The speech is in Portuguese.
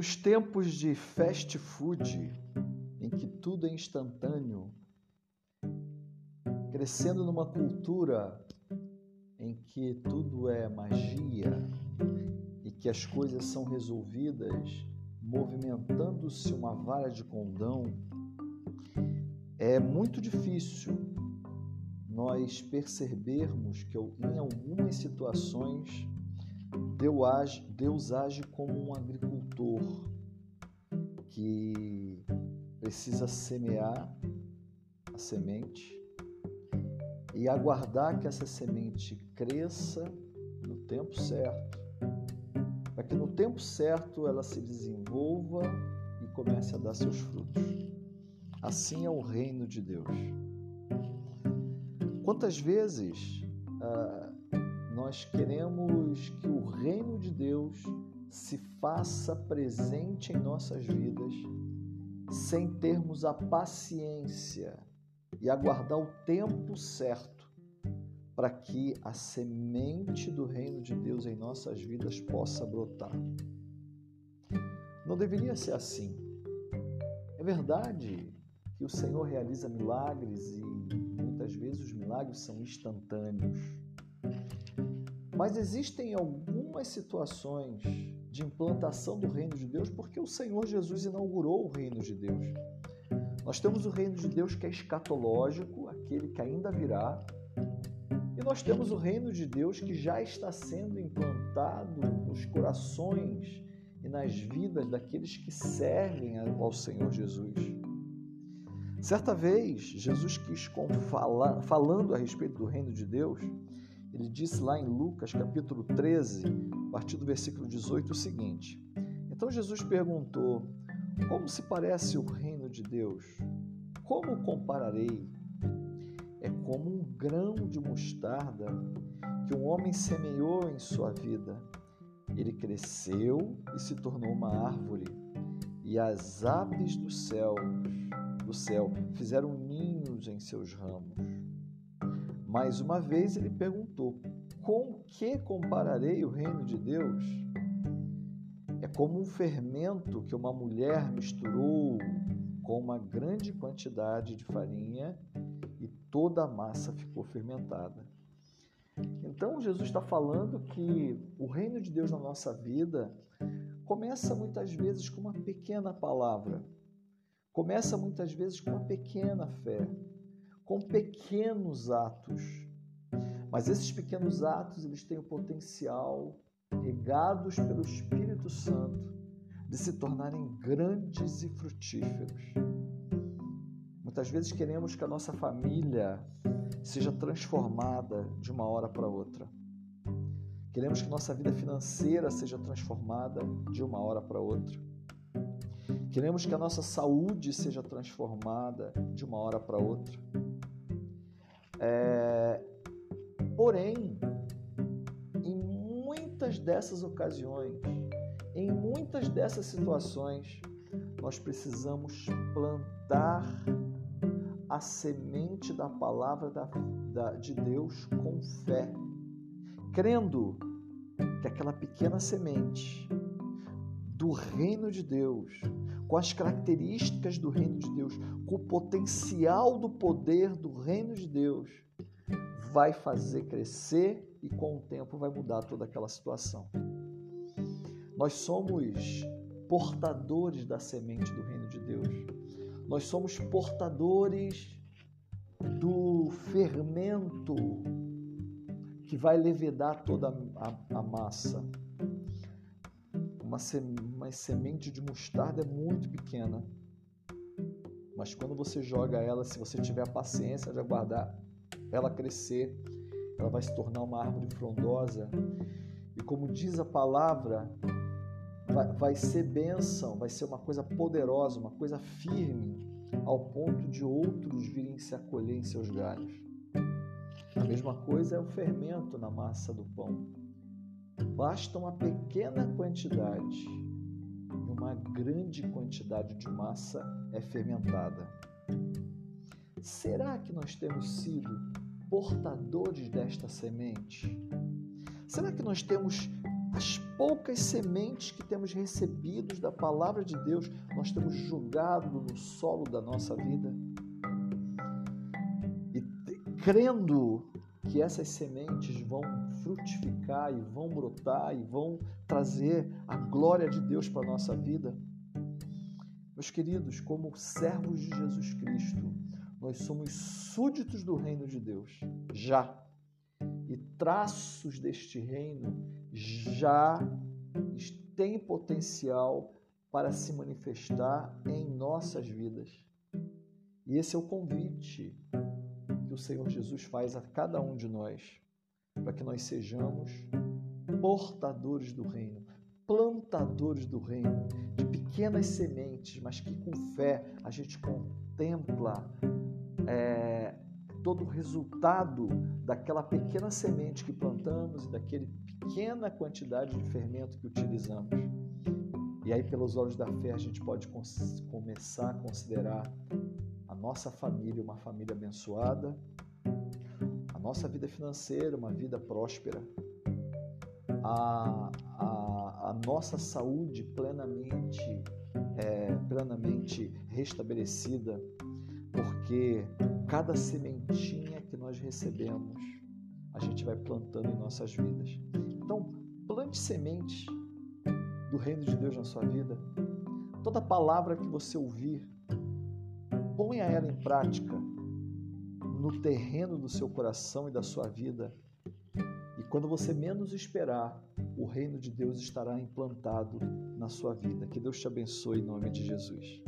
Nos tempos de fast food, em que tudo é instantâneo, crescendo numa cultura em que tudo é magia e que as coisas são resolvidas movimentando-se uma vara de condão, é muito difícil nós percebermos que em algumas situações Deus age, Deus age como um agricultor que precisa semear a semente e aguardar que essa semente cresça no tempo certo, para que no tempo certo ela se desenvolva e comece a dar seus frutos. Assim é o reino de Deus. Quantas vezes ah, nós queremos que o reino de Deus se faça presente em nossas vidas sem termos a paciência e aguardar o tempo certo para que a semente do reino de Deus em nossas vidas possa brotar. Não deveria ser assim. É verdade que o Senhor realiza milagres e muitas vezes os milagres são instantâneos. Mas existem algumas situações de implantação do reino de Deus porque o Senhor Jesus inaugurou o reino de Deus. Nós temos o reino de Deus que é escatológico, aquele que ainda virá, e nós temos o reino de Deus que já está sendo implantado nos corações e nas vidas daqueles que servem ao Senhor Jesus. Certa vez, Jesus quis falar, falando a respeito do reino de Deus, ele disse lá em Lucas capítulo 13, a partir do versículo 18, o seguinte: Então Jesus perguntou: Como se parece o reino de Deus? Como compararei? É como um grão de mostarda que um homem semeou em sua vida. Ele cresceu e se tornou uma árvore, e as aves do céu, do céu fizeram ninhos em seus ramos. Mais uma vez ele perguntou: Com que compararei o reino de Deus? É como um fermento que uma mulher misturou com uma grande quantidade de farinha e toda a massa ficou fermentada. Então Jesus está falando que o reino de Deus na nossa vida começa muitas vezes com uma pequena palavra, começa muitas vezes com uma pequena fé com pequenos atos. Mas esses pequenos atos, eles têm o potencial, regados pelo Espírito Santo, de se tornarem grandes e frutíferos. Muitas vezes queremos que a nossa família seja transformada de uma hora para outra. Queremos que nossa vida financeira seja transformada de uma hora para outra. Queremos que a nossa saúde seja transformada de uma hora para outra. É, porém, em muitas dessas ocasiões, em muitas dessas situações, nós precisamos plantar a semente da palavra da, da, de Deus com fé, crendo que aquela pequena semente do reino de Deus com as características do reino de Deus, com o potencial do poder do reino de Deus, vai fazer crescer e com o tempo vai mudar toda aquela situação. Nós somos portadores da semente do reino de Deus. Nós somos portadores do fermento que vai levedar toda a, a massa uma, uma semente de mostarda é muito pequena. Mas quando você joga ela, se você tiver a paciência de aguardar ela crescer, ela vai se tornar uma árvore frondosa. E como diz a palavra, vai, vai ser bênção, vai ser uma coisa poderosa, uma coisa firme, ao ponto de outros virem se acolher em seus galhos. A mesma coisa é o fermento na massa do pão. Basta uma pequena quantidade e uma grande quantidade de massa é fermentada. Será que nós temos sido portadores desta semente? Será que nós temos as poucas sementes que temos recebido da palavra de Deus, nós temos jogado no solo da nossa vida. E crendo que essas sementes vão frutificar e vão brotar e vão trazer a glória de Deus para a nossa vida. Meus queridos, como servos de Jesus Cristo, nós somos súditos do reino de Deus, já. E traços deste reino já têm potencial para se manifestar em nossas vidas. E esse é o convite que o Senhor Jesus faz a cada um de nós, para que nós sejamos portadores do reino, plantadores do reino, de pequenas sementes, mas que com fé a gente contempla é, todo o resultado daquela pequena semente que plantamos e daquela pequena quantidade de fermento que utilizamos. E aí, pelos olhos da fé, a gente pode começar a considerar nossa família uma família abençoada, a nossa vida financeira uma vida próspera, a, a, a nossa saúde plenamente, é, plenamente restabelecida, porque cada sementinha que nós recebemos, a gente vai plantando em nossas vidas. Então, plante sementes do reino de Deus na sua vida. Toda palavra que você ouvir, ponha ela em prática no terreno do seu coração e da sua vida. E quando você menos esperar, o reino de Deus estará implantado na sua vida. Que Deus te abençoe em nome de Jesus.